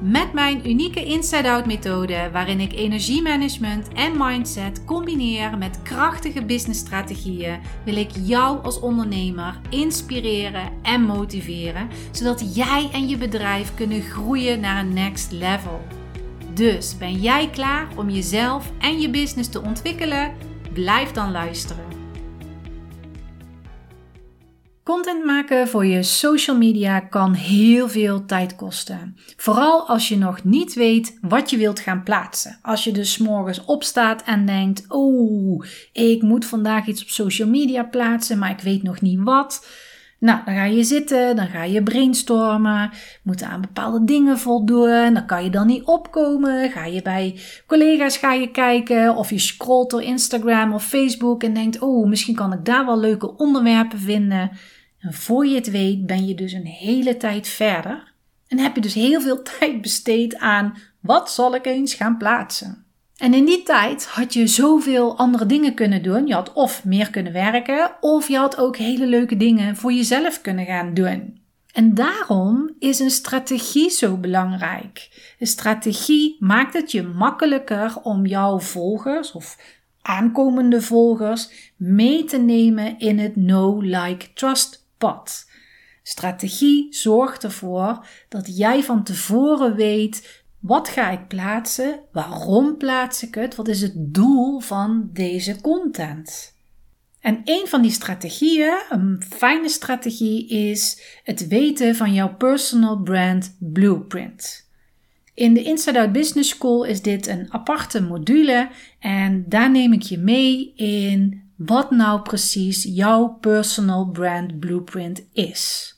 Met mijn unieke inside-out methode, waarin ik energiemanagement en mindset combineer met krachtige businessstrategieën, wil ik jou als ondernemer inspireren en motiveren, zodat jij en je bedrijf kunnen groeien naar een next level. Dus ben jij klaar om jezelf en je business te ontwikkelen? Blijf dan luisteren. Content maken voor je social media kan heel veel tijd kosten. Vooral als je nog niet weet wat je wilt gaan plaatsen. Als je dus morgens opstaat en denkt: Oh, ik moet vandaag iets op social media plaatsen, maar ik weet nog niet wat. Nou, dan ga je zitten, dan ga je brainstormen, moet aan bepaalde dingen voldoen, dan kan je dan niet opkomen. Ga je bij collega's ga je kijken of je scrolt door Instagram of Facebook en denkt: Oh, misschien kan ik daar wel leuke onderwerpen vinden. En voor je het weet ben je dus een hele tijd verder en heb je dus heel veel tijd besteed aan wat zal ik eens gaan plaatsen. En in die tijd had je zoveel andere dingen kunnen doen. Je had of meer kunnen werken, of je had ook hele leuke dingen voor jezelf kunnen gaan doen. En daarom is een strategie zo belangrijk. Een strategie maakt het je makkelijker om jouw volgers of aankomende volgers mee te nemen in het know, like, trust pad. Strategie zorgt ervoor dat jij van tevoren weet wat ga ik plaatsen, waarom plaats ik het, wat is het doel van deze content. En een van die strategieën, een fijne strategie, is het weten van jouw personal brand blueprint. In de Inside Out Business School is dit een aparte module en daar neem ik je mee in wat nou precies jouw personal brand blueprint is.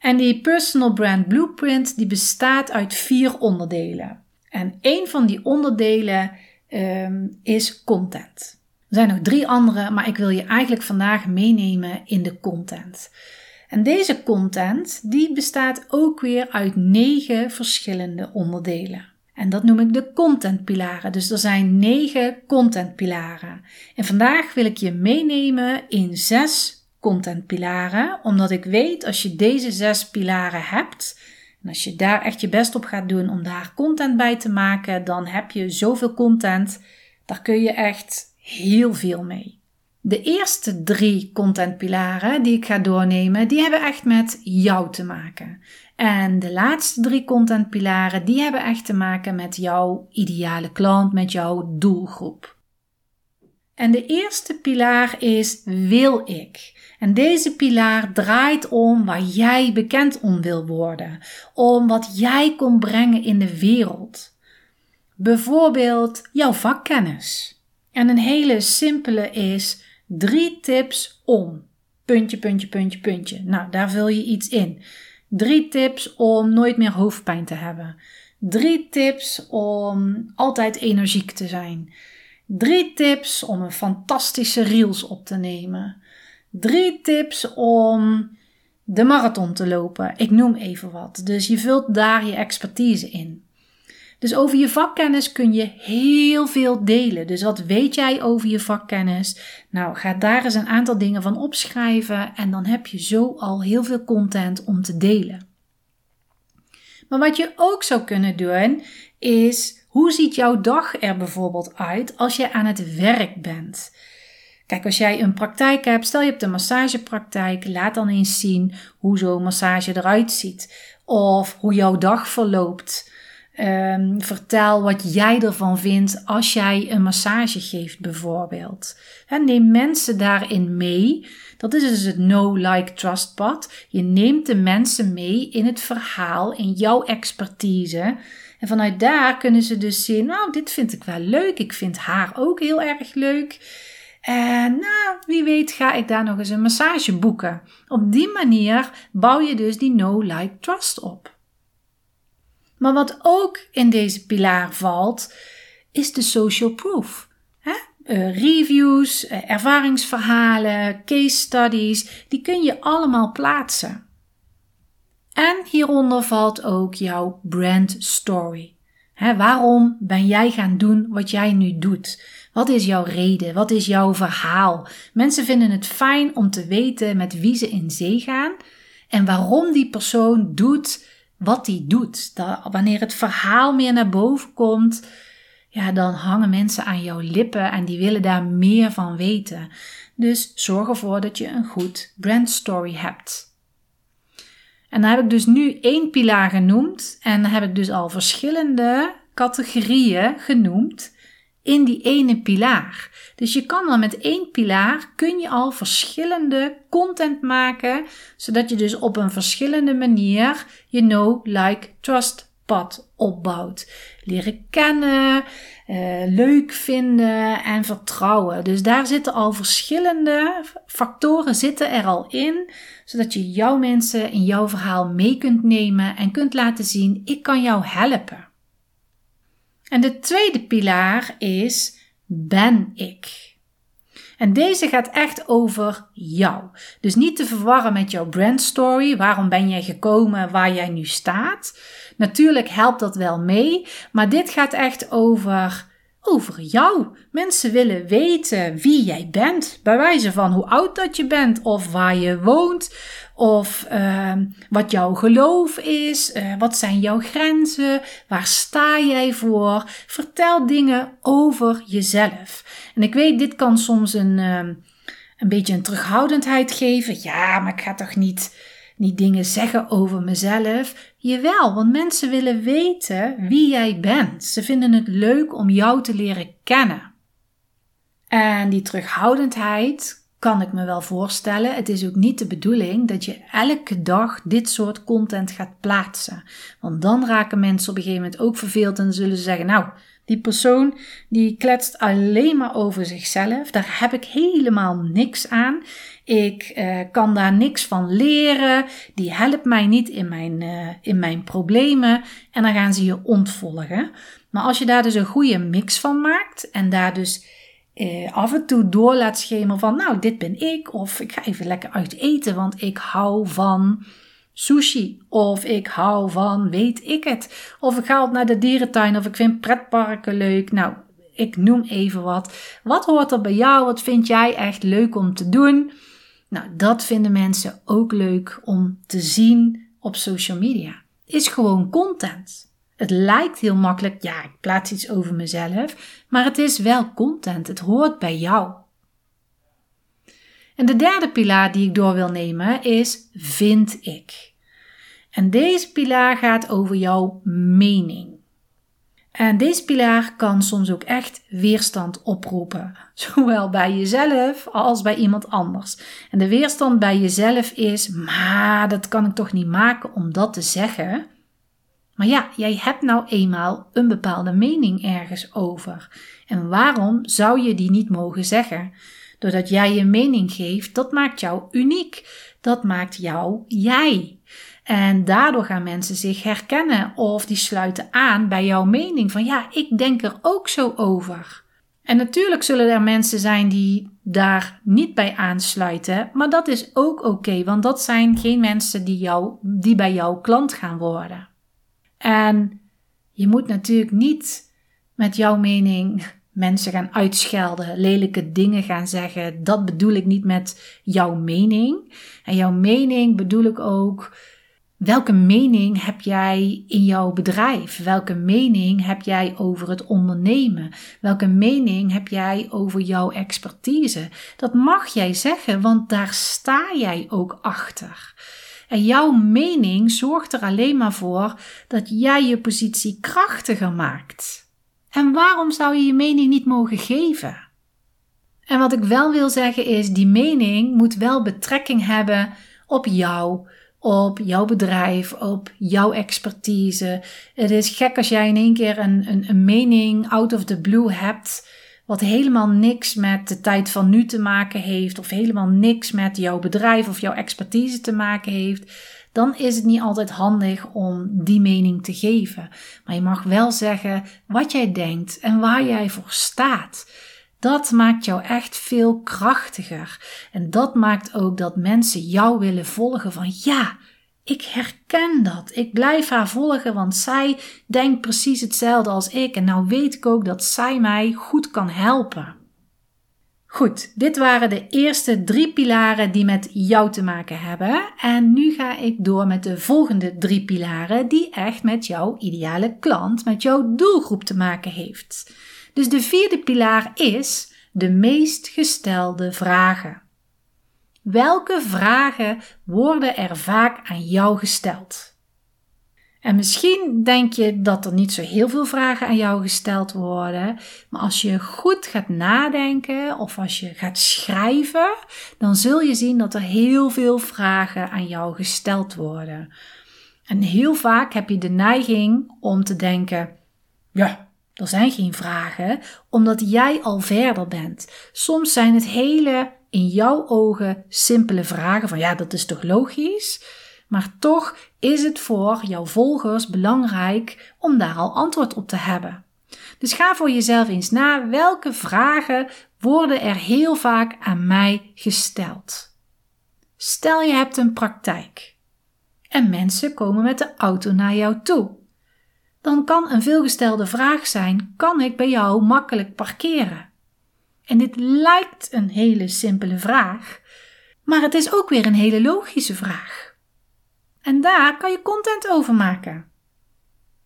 En die personal brand blueprint die bestaat uit vier onderdelen. En een van die onderdelen ehm, is content. Er zijn nog drie andere, maar ik wil je eigenlijk vandaag meenemen in de content. En deze content die bestaat ook weer uit negen verschillende onderdelen. En dat noem ik de contentpilaren. Dus er zijn negen contentpilaren. En vandaag wil ik je meenemen in zes contentpilaren, omdat ik weet als je deze zes pilaren hebt, en als je daar echt je best op gaat doen om daar content bij te maken, dan heb je zoveel content, daar kun je echt heel veel mee. De eerste drie contentpilaren die ik ga doornemen, die hebben echt met jou te maken. En de laatste drie contentpilaren, die hebben echt te maken met jouw ideale klant, met jouw doelgroep. En de eerste pilaar is wil ik. En deze pilaar draait om waar jij bekend om wil worden, om wat jij kon brengen in de wereld. Bijvoorbeeld jouw vakkennis. En een hele simpele is drie tips om. Puntje, puntje, puntje, puntje. Nou, daar vul je iets in. Drie tips om nooit meer hoofdpijn te hebben. Drie tips om altijd energiek te zijn. Drie tips om een fantastische reels op te nemen. Drie tips om de marathon te lopen. Ik noem even wat. Dus je vult daar je expertise in. Dus over je vakkennis kun je heel veel delen. Dus wat weet jij over je vakkennis? Nou, ga daar eens een aantal dingen van opschrijven en dan heb je zo al heel veel content om te delen. Maar wat je ook zou kunnen doen is hoe ziet jouw dag er bijvoorbeeld uit als je aan het werk bent? Kijk, als jij een praktijk hebt, stel je hebt een massagepraktijk, laat dan eens zien hoe zo'n massage eruit ziet. Of hoe jouw dag verloopt. Um, vertel wat jij ervan vindt als jij een massage geeft, bijvoorbeeld. En neem mensen daarin mee. Dat is dus het know, like, trust pad. Je neemt de mensen mee in het verhaal, in jouw expertise. En vanuit daar kunnen ze dus zien, nou, dit vind ik wel leuk. Ik vind haar ook heel erg leuk. En nou, wie weet ga ik daar nog eens een massage boeken. Op die manier bouw je dus die know, like, trust op. Maar wat ook in deze pilaar valt, is de social proof. Uh, reviews, uh, ervaringsverhalen, case studies, die kun je allemaal plaatsen. En hieronder valt ook jouw brand story. waarom ben jij gaan doen wat jij nu doet? Wat is jouw reden? Wat is jouw verhaal? Mensen vinden het fijn om te weten met wie ze in zee gaan en waarom die persoon doet wat die doet. Dat, wanneer het verhaal meer naar boven komt, ja, dan hangen mensen aan jouw lippen en die willen daar meer van weten. Dus zorg ervoor dat je een goed brand story hebt. En dan heb ik dus nu één pilaar genoemd en dan heb ik dus al verschillende categorieën genoemd in die ene pilaar. Dus je kan dan met één pilaar kun je al verschillende content maken, zodat je dus op een verschillende manier je know, like, trust pad opbouwt. Leren kennen, uh, leuk vinden en vertrouwen. Dus daar zitten al verschillende factoren zitten er al in, zodat je jouw mensen in jouw verhaal mee kunt nemen en kunt laten zien: ik kan jou helpen. En de tweede pilaar is ben ik. En deze gaat echt over jou. Dus niet te verwarren met jouw brand story. Waarom ben jij gekomen waar jij nu staat? Natuurlijk helpt dat wel mee, maar dit gaat echt over over jou. Mensen willen weten wie jij bent, bij wijze van hoe oud dat je bent, of waar je woont, of uh, wat jouw geloof is, uh, wat zijn jouw grenzen, waar sta jij voor. Vertel dingen over jezelf. En ik weet, dit kan soms een, uh, een beetje een terughoudendheid geven. Ja, maar ik ga toch niet niet dingen zeggen over mezelf. Jawel, want mensen willen weten wie jij bent. Ze vinden het leuk om jou te leren kennen. En die terughoudendheid kan ik me wel voorstellen. Het is ook niet de bedoeling dat je elke dag dit soort content gaat plaatsen. Want dan raken mensen op een gegeven moment ook verveeld en zullen ze zeggen: Nou, die persoon die kletst alleen maar over zichzelf. Daar heb ik helemaal niks aan. Ik uh, kan daar niks van leren. Die helpt mij niet in mijn, uh, in mijn problemen. En dan gaan ze je ontvolgen. Maar als je daar dus een goede mix van maakt en daar dus uh, af en toe door laat schemeren van, nou, dit ben ik. Of ik ga even lekker uit eten, want ik hou van sushi. Of ik hou van, weet ik het. Of ik ga naar de dierentuin. Of ik vind pretparken leuk. Nou, ik noem even wat. Wat hoort er bij jou? Wat vind jij echt leuk om te doen? Nou, dat vinden mensen ook leuk om te zien op social media. Is gewoon content. Het lijkt heel makkelijk, ja, ik plaats iets over mezelf, maar het is wel content. Het hoort bij jou. En de derde pilaar die ik door wil nemen is vind ik. En deze pilaar gaat over jouw mening. En deze pilaar kan soms ook echt weerstand oproepen, zowel bij jezelf als bij iemand anders. En de weerstand bij jezelf is, maar dat kan ik toch niet maken om dat te zeggen. Maar ja, jij hebt nou eenmaal een bepaalde mening ergens over. En waarom zou je die niet mogen zeggen? Doordat jij je mening geeft, dat maakt jou uniek. Dat maakt jou jij. En daardoor gaan mensen zich herkennen of die sluiten aan bij jouw mening van ja, ik denk er ook zo over. En natuurlijk zullen er mensen zijn die daar niet bij aansluiten, maar dat is ook oké, want dat zijn geen mensen die, jou, die bij jouw klant gaan worden. En je moet natuurlijk niet met jouw mening mensen gaan uitschelden, lelijke dingen gaan zeggen. Dat bedoel ik niet met jouw mening. En jouw mening bedoel ik ook Welke mening heb jij in jouw bedrijf? Welke mening heb jij over het ondernemen? Welke mening heb jij over jouw expertise? Dat mag jij zeggen, want daar sta jij ook achter. En jouw mening zorgt er alleen maar voor dat jij je positie krachtiger maakt. En waarom zou je je mening niet mogen geven? En wat ik wel wil zeggen is, die mening moet wel betrekking hebben op jou op jouw bedrijf, op jouw expertise. Het is gek als jij in één keer een, een, een, mening out of the blue hebt, wat helemaal niks met de tijd van nu te maken heeft, of helemaal niks met jouw bedrijf of jouw expertise te maken heeft. Dan is het niet altijd handig om die mening te geven. Maar je mag wel zeggen wat jij denkt en waar jij voor staat. Dat maakt jou echt veel krachtiger. En dat maakt ook dat mensen jou willen volgen van ja, ik herken dat. Ik blijf haar volgen, want zij denkt precies hetzelfde als ik. En nou weet ik ook dat zij mij goed kan helpen. Goed, dit waren de eerste drie pilaren die met jou te maken hebben. En nu ga ik door met de volgende drie pilaren die echt met jouw ideale klant, met jouw doelgroep te maken heeft. Dus de vierde pilaar is de meest gestelde vragen. Welke vragen worden er vaak aan jou gesteld? En misschien denk je dat er niet zo heel veel vragen aan jou gesteld worden, maar als je goed gaat nadenken of als je gaat schrijven, dan zul je zien dat er heel veel vragen aan jou gesteld worden. En heel vaak heb je de neiging om te denken: ja, er zijn geen vragen, omdat jij al verder bent. Soms zijn het hele in jouw ogen simpele vragen van ja, dat is toch logisch? Maar toch is het voor jouw volgers belangrijk om daar al antwoord op te hebben. Dus ga voor jezelf eens na welke vragen worden er heel vaak aan mij gesteld. Stel je hebt een praktijk en mensen komen met de auto naar jou toe. Dan kan een veelgestelde vraag zijn: kan ik bij jou makkelijk parkeren? En dit lijkt een hele simpele vraag, maar het is ook weer een hele logische vraag. En daar kan je content over maken.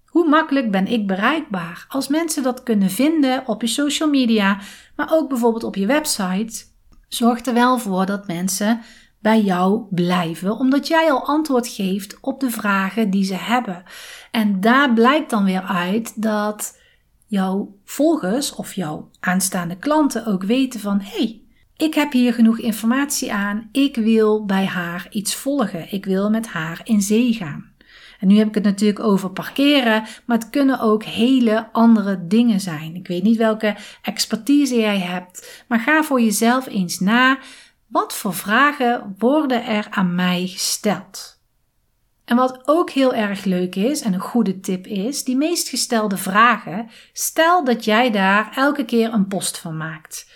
Hoe makkelijk ben ik bereikbaar? Als mensen dat kunnen vinden op je social media, maar ook bijvoorbeeld op je website, zorg er wel voor dat mensen bij jou blijven, omdat jij al antwoord geeft op de vragen die ze hebben. En daar blijkt dan weer uit dat jouw volgers of jouw aanstaande klanten ook weten van hey, ik heb hier genoeg informatie aan, ik wil bij haar iets volgen, ik wil met haar in zee gaan. En nu heb ik het natuurlijk over parkeren, maar het kunnen ook hele andere dingen zijn. Ik weet niet welke expertise jij hebt, maar ga voor jezelf eens na. Wat voor vragen worden er aan mij gesteld? En wat ook heel erg leuk is en een goede tip is, die meest gestelde vragen, stel dat jij daar elke keer een post van maakt.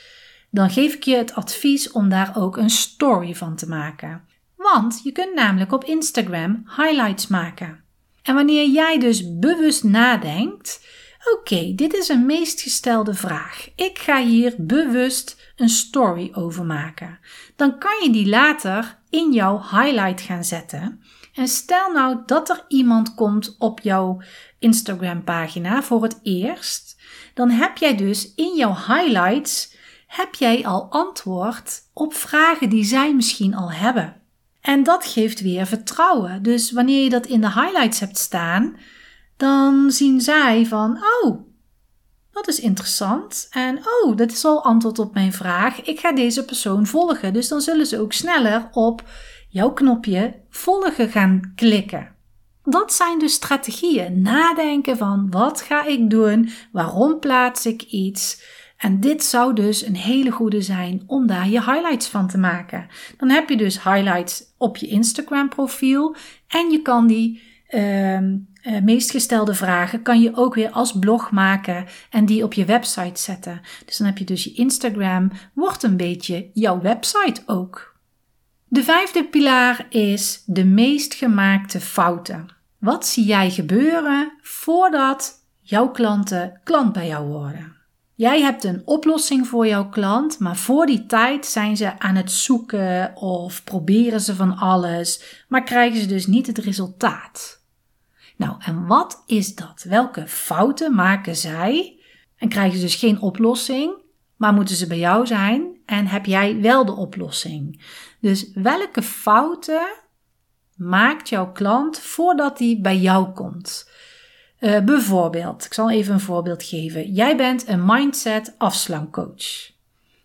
Dan geef ik je het advies om daar ook een story van te maken. Want je kunt namelijk op Instagram highlights maken. En wanneer jij dus bewust nadenkt, oké, dit is een meest gestelde vraag. Ik ga hier bewust een story over maken. Dan kan je die later in jouw highlight gaan zetten. En stel nou dat er iemand komt op jouw Instagram pagina voor het eerst, dan heb jij dus in jouw highlights heb jij al antwoord op vragen die zij misschien al hebben. En dat geeft weer vertrouwen. Dus wanneer je dat in de highlights hebt staan, dan zien zij van, oh, dat is interessant. En oh, dat is al antwoord op mijn vraag. Ik ga deze persoon volgen. Dus dan zullen ze ook sneller op jouw knopje volgen gaan klikken. Dat zijn dus strategieën. Nadenken van wat ga ik doen? Waarom plaats ik iets? En dit zou dus een hele goede zijn om daar je highlights van te maken. Dan heb je dus highlights op je Instagram profiel en je kan die uh, meest gestelde vragen kan je ook weer als blog maken en die op je website zetten. Dus dan heb je dus je Instagram wordt een beetje jouw website ook. De vijfde pilaar is de meest gemaakte fouten. Wat zie jij gebeuren voordat jouw klanten klant bij jou worden? Jij hebt een oplossing voor jouw klant, maar voor die tijd zijn ze aan het zoeken of proberen ze van alles, maar krijgen ze dus niet het resultaat. Nou, en wat is dat? Welke fouten maken zij? En krijgen ze dus geen oplossing, maar moeten ze bij jou zijn en heb jij wel de oplossing? Dus welke fouten maakt jouw klant voordat hij bij jou komt? Uh, bijvoorbeeld, ik zal even een voorbeeld geven. Jij bent een mindset afslankcoach.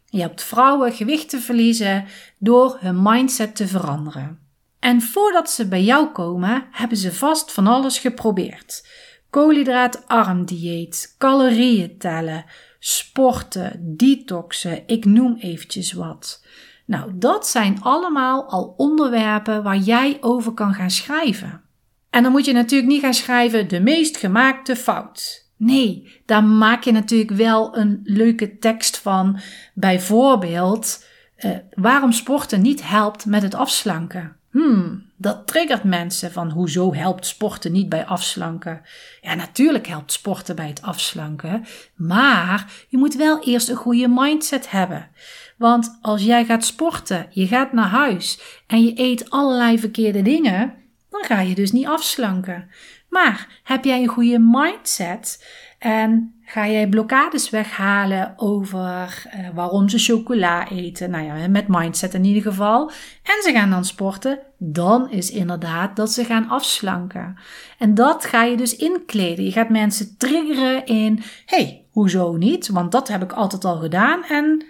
Je helpt vrouwen gewicht te verliezen door hun mindset te veranderen. En voordat ze bij jou komen, hebben ze vast van alles geprobeerd. Koolhydraatarm dieet, calorieën tellen, sporten, detoxen, ik noem eventjes wat. Nou, dat zijn allemaal al onderwerpen waar jij over kan gaan schrijven. En dan moet je natuurlijk niet gaan schrijven de meest gemaakte fout. Nee, daar maak je natuurlijk wel een leuke tekst van. Bijvoorbeeld, uh, waarom sporten niet helpt met het afslanken. Hmm, dat triggert mensen van hoezo helpt sporten niet bij afslanken? Ja, natuurlijk helpt sporten bij het afslanken, maar je moet wel eerst een goede mindset hebben. Want als jij gaat sporten, je gaat naar huis en je eet allerlei verkeerde dingen, dan ga je dus niet afslanken. Maar heb jij een goede mindset en ga jij blokkades weghalen over uh, waarom ze chocola eten? Nou ja, met mindset in ieder geval. En ze gaan dan sporten. Dan is inderdaad dat ze gaan afslanken. En dat ga je dus inkleden. Je gaat mensen triggeren in: hey, hoezo niet? Want dat heb ik altijd al gedaan. En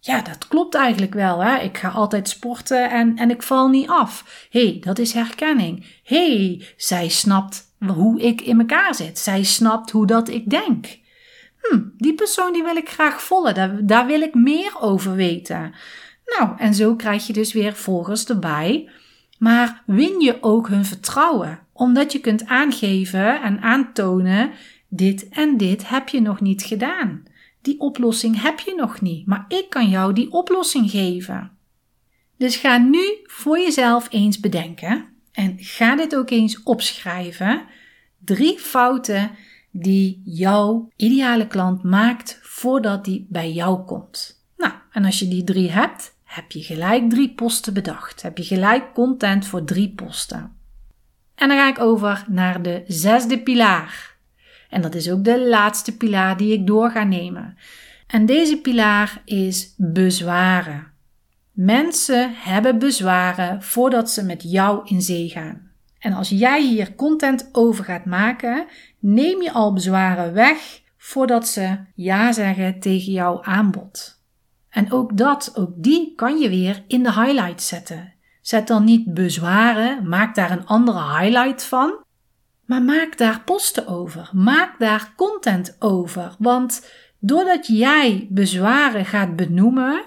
ja, dat klopt eigenlijk wel. Hè? Ik ga altijd sporten en, en ik val niet af. hey, dat is herkenning. hey, zij snapt hoe ik in elkaar zit. Zij snapt hoe dat ik denk. Hm, die persoon die wil ik graag volgen. Daar, daar wil ik meer over weten. Nou, en zo krijg je dus weer volgers erbij. Maar win je ook hun vertrouwen, omdat je kunt aangeven en aantonen: dit en dit heb je nog niet gedaan. Die oplossing heb je nog niet, maar ik kan jou die oplossing geven. Dus ga nu voor jezelf eens bedenken en ga dit ook eens opschrijven. Drie fouten die jouw ideale klant maakt voordat die bij jou komt. Nou, en als je die drie hebt, heb je gelijk drie posten bedacht. Heb je gelijk content voor drie posten. En dan ga ik over naar de zesde pilaar. En dat is ook de laatste pilaar die ik door ga nemen. En deze pilaar is bezwaren. Mensen hebben bezwaren voordat ze met jou in zee gaan. En als jij hier content over gaat maken, neem je al bezwaren weg voordat ze ja zeggen tegen jouw aanbod. En ook dat, ook die kan je weer in de highlights zetten. Zet dan niet bezwaren, maak daar een andere highlight van, maar maak daar posten over. Maak daar content over. Want doordat jij bezwaren gaat benoemen,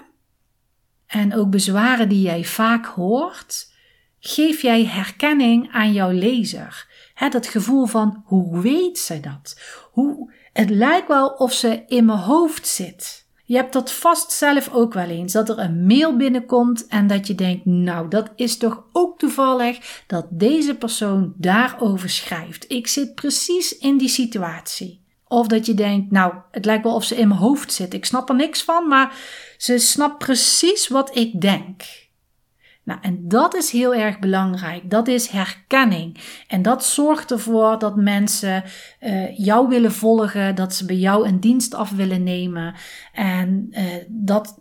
en ook bezwaren die jij vaak hoort, geef jij herkenning aan jouw lezer. He, dat gevoel van hoe weet ze dat? Hoe, het lijkt wel of ze in mijn hoofd zit. Je hebt dat vast zelf ook wel eens, dat er een mail binnenkomt en dat je denkt, nou dat is toch ook toevallig dat deze persoon daarover schrijft. Ik zit precies in die situatie. Of dat je denkt, nou het lijkt wel of ze in mijn hoofd zit. Ik snap er niks van, maar ze snapt precies wat ik denk. Nou, en dat is heel erg belangrijk. Dat is herkenning. En dat zorgt ervoor dat mensen uh, jou willen volgen, dat ze bij jou een dienst af willen nemen. En uh, dat,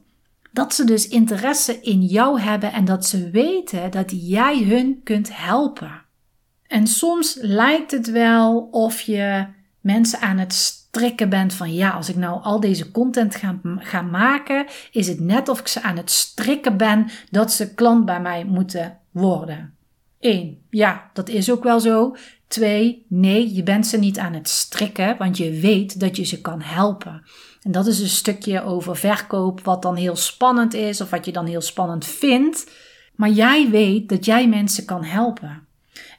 dat ze dus interesse in jou hebben en dat ze weten dat jij hun kunt helpen. En soms lijkt het wel of je mensen aan het strikken bent van ja, als ik nou al deze content ga, ga maken, is het net of ik ze aan het strikken ben dat ze klant bij mij moeten worden. 1. Ja, dat is ook wel zo. 2. Nee, je bent ze niet aan het strikken, want je weet dat je ze kan helpen. En dat is een stukje over verkoop, wat dan heel spannend is, of wat je dan heel spannend vindt. Maar jij weet dat jij mensen kan helpen.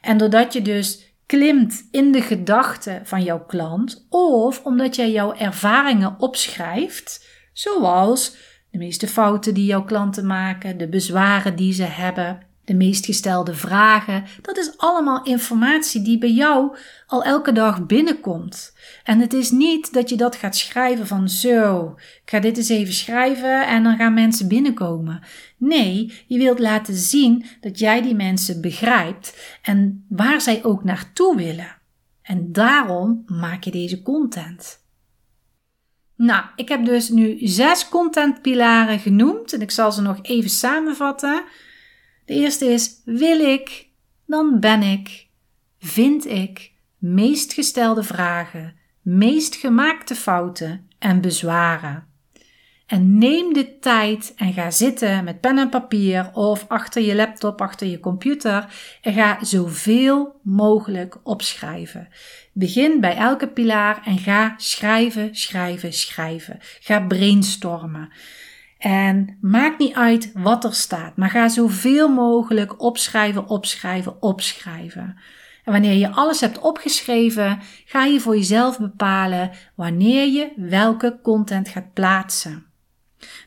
En doordat je dus klimt in de gedachten van jouw klant of omdat jij jouw ervaringen opschrijft, zoals de meeste fouten die jouw klanten maken, de bezwaren die ze hebben, de meest gestelde vragen. Dat is allemaal informatie die bij jou al elke dag binnenkomt. En het is niet dat je dat gaat schrijven van zo, ik ga dit eens even schrijven en dan gaan mensen binnenkomen. Nee, je wilt laten zien dat jij die mensen begrijpt en waar zij ook naartoe willen. En daarom maak je deze content. Nou, ik heb dus nu zes contentpilaren genoemd en ik zal ze nog even samenvatten. De eerste is: wil ik, dan ben ik, vind ik, meest gestelde vragen, meest gemaakte fouten en bezwaren. En neem de tijd en ga zitten met pen en papier of achter je laptop, achter je computer en ga zoveel mogelijk opschrijven. Begin bij elke pilaar en ga schrijven, schrijven, schrijven. Ga brainstormen. En maakt niet uit wat er staat, maar ga zoveel mogelijk opschrijven, opschrijven, opschrijven. En wanneer je alles hebt opgeschreven, ga je voor jezelf bepalen wanneer je welke content gaat plaatsen.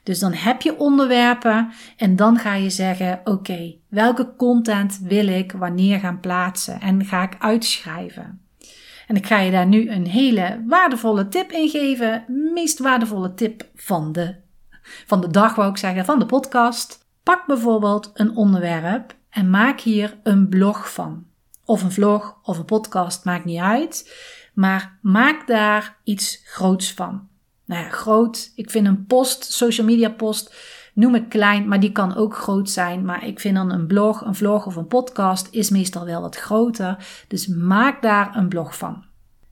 Dus dan heb je onderwerpen en dan ga je zeggen: oké, welke content wil ik wanneer gaan plaatsen en ga ik uitschrijven. En ik ga je daar nu een hele waardevolle tip in geven. Meest waardevolle tip van de, van de dag, wou ik zeggen, van de podcast. Pak bijvoorbeeld een onderwerp en maak hier een blog van. Of een vlog of een podcast, maakt niet uit. Maar maak daar iets groots van. Nou ja, groot. Ik vind een post, social media post, noem ik klein, maar die kan ook groot zijn. Maar ik vind dan een blog, een vlog of een podcast is meestal wel wat groter. Dus maak daar een blog van.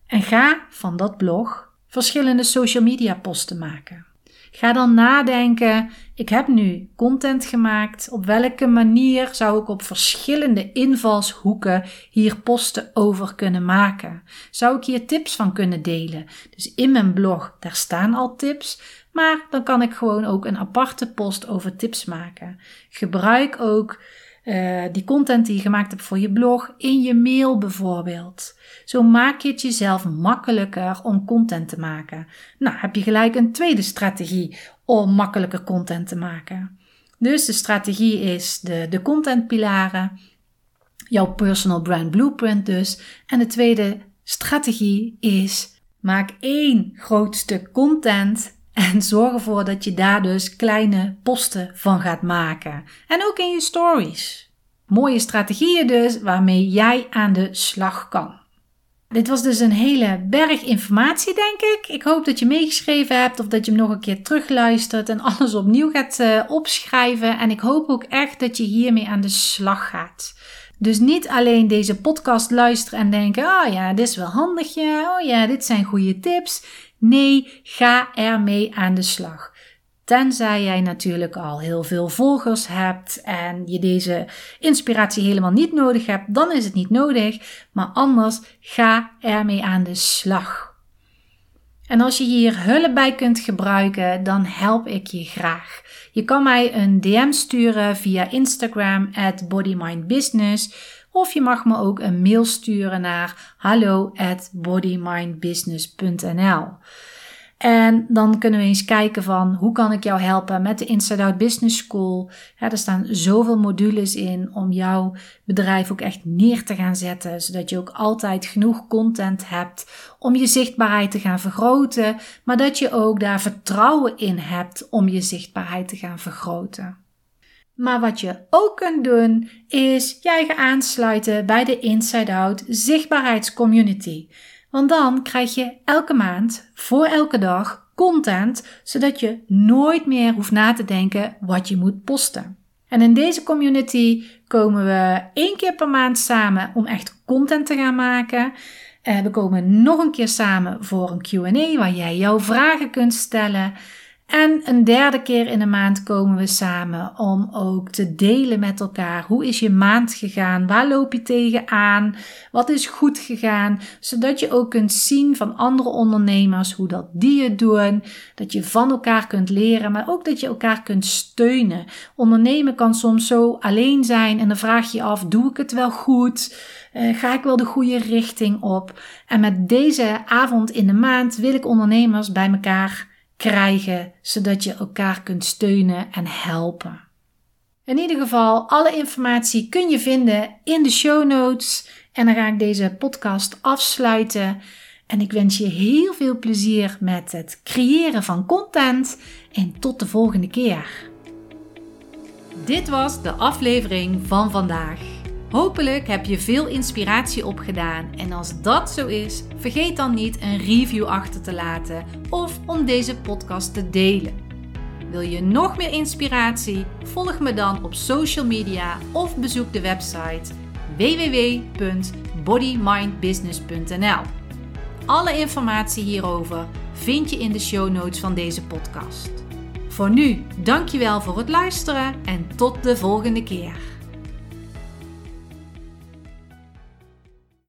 En ga van dat blog verschillende social media posten maken. Ga dan nadenken, ik heb nu content gemaakt, op welke manier zou ik op verschillende invalshoeken hier posten over kunnen maken? Zou ik hier tips van kunnen delen? Dus in mijn blog, daar staan al tips, maar dan kan ik gewoon ook een aparte post over tips maken. Gebruik ook uh, die content die je gemaakt hebt voor je blog in je mail bijvoorbeeld. Zo maak je het jezelf makkelijker om content te maken. Nou, heb je gelijk een tweede strategie om makkelijker content te maken. Dus de strategie is de, de contentpilaren, jouw personal brand blueprint dus. En de tweede strategie is maak één groot stuk content en zorg ervoor dat je daar dus kleine posten van gaat maken. En ook in je stories. Mooie strategieën dus waarmee jij aan de slag kan. Dit was dus een hele berg informatie, denk ik. Ik hoop dat je meegeschreven hebt of dat je hem nog een keer terugluistert en alles opnieuw gaat uh, opschrijven. En ik hoop ook echt dat je hiermee aan de slag gaat. Dus niet alleen deze podcast luisteren en denken: oh ja, dit is wel handig. Oh ja, dit zijn goede tips. Nee, ga ermee aan de slag. Tenzij jij natuurlijk al heel veel volgers hebt en je deze inspiratie helemaal niet nodig hebt, dan is het niet nodig. Maar anders ga ermee aan de slag. En als je hier hulp bij kunt gebruiken, dan help ik je graag. Je kan mij een DM sturen via Instagram at bodymindbusiness of je mag me ook een mail sturen naar hallo at bodymindbusiness.nl. En dan kunnen we eens kijken van hoe kan ik jou helpen met de Inside Out Business School. Er staan zoveel modules in om jouw bedrijf ook echt neer te gaan zetten. Zodat je ook altijd genoeg content hebt om je zichtbaarheid te gaan vergroten. Maar dat je ook daar vertrouwen in hebt om je zichtbaarheid te gaan vergroten. Maar wat je ook kunt doen, is jij gaan aansluiten bij de Inside Out zichtbaarheidscommunity. Want dan krijg je elke maand, voor elke dag, content, zodat je nooit meer hoeft na te denken wat je moet posten. En in deze community komen we één keer per maand samen om echt content te gaan maken. Eh, we komen nog een keer samen voor een QA waar jij jouw vragen kunt stellen. En een derde keer in de maand komen we samen om ook te delen met elkaar. Hoe is je maand gegaan? Waar loop je tegenaan? Wat is goed gegaan? Zodat je ook kunt zien van andere ondernemers hoe dat die het doen. Dat je van elkaar kunt leren, maar ook dat je elkaar kunt steunen. Ondernemen kan soms zo alleen zijn en dan vraag je je af: doe ik het wel goed? Uh, ga ik wel de goede richting op? En met deze avond in de maand wil ik ondernemers bij elkaar krijgen, zodat je elkaar kunt steunen en helpen. In ieder geval, alle informatie kun je vinden in de show notes. En dan ga ik deze podcast afsluiten. En ik wens je heel veel plezier met het creëren van content. En tot de volgende keer. Dit was de aflevering van vandaag. Hopelijk heb je veel inspiratie opgedaan en als dat zo is, vergeet dan niet een review achter te laten of om deze podcast te delen. Wil je nog meer inspiratie? Volg me dan op social media of bezoek de website www.bodymindbusiness.nl. Alle informatie hierover vind je in de show notes van deze podcast. Voor nu, dankjewel voor het luisteren en tot de volgende keer.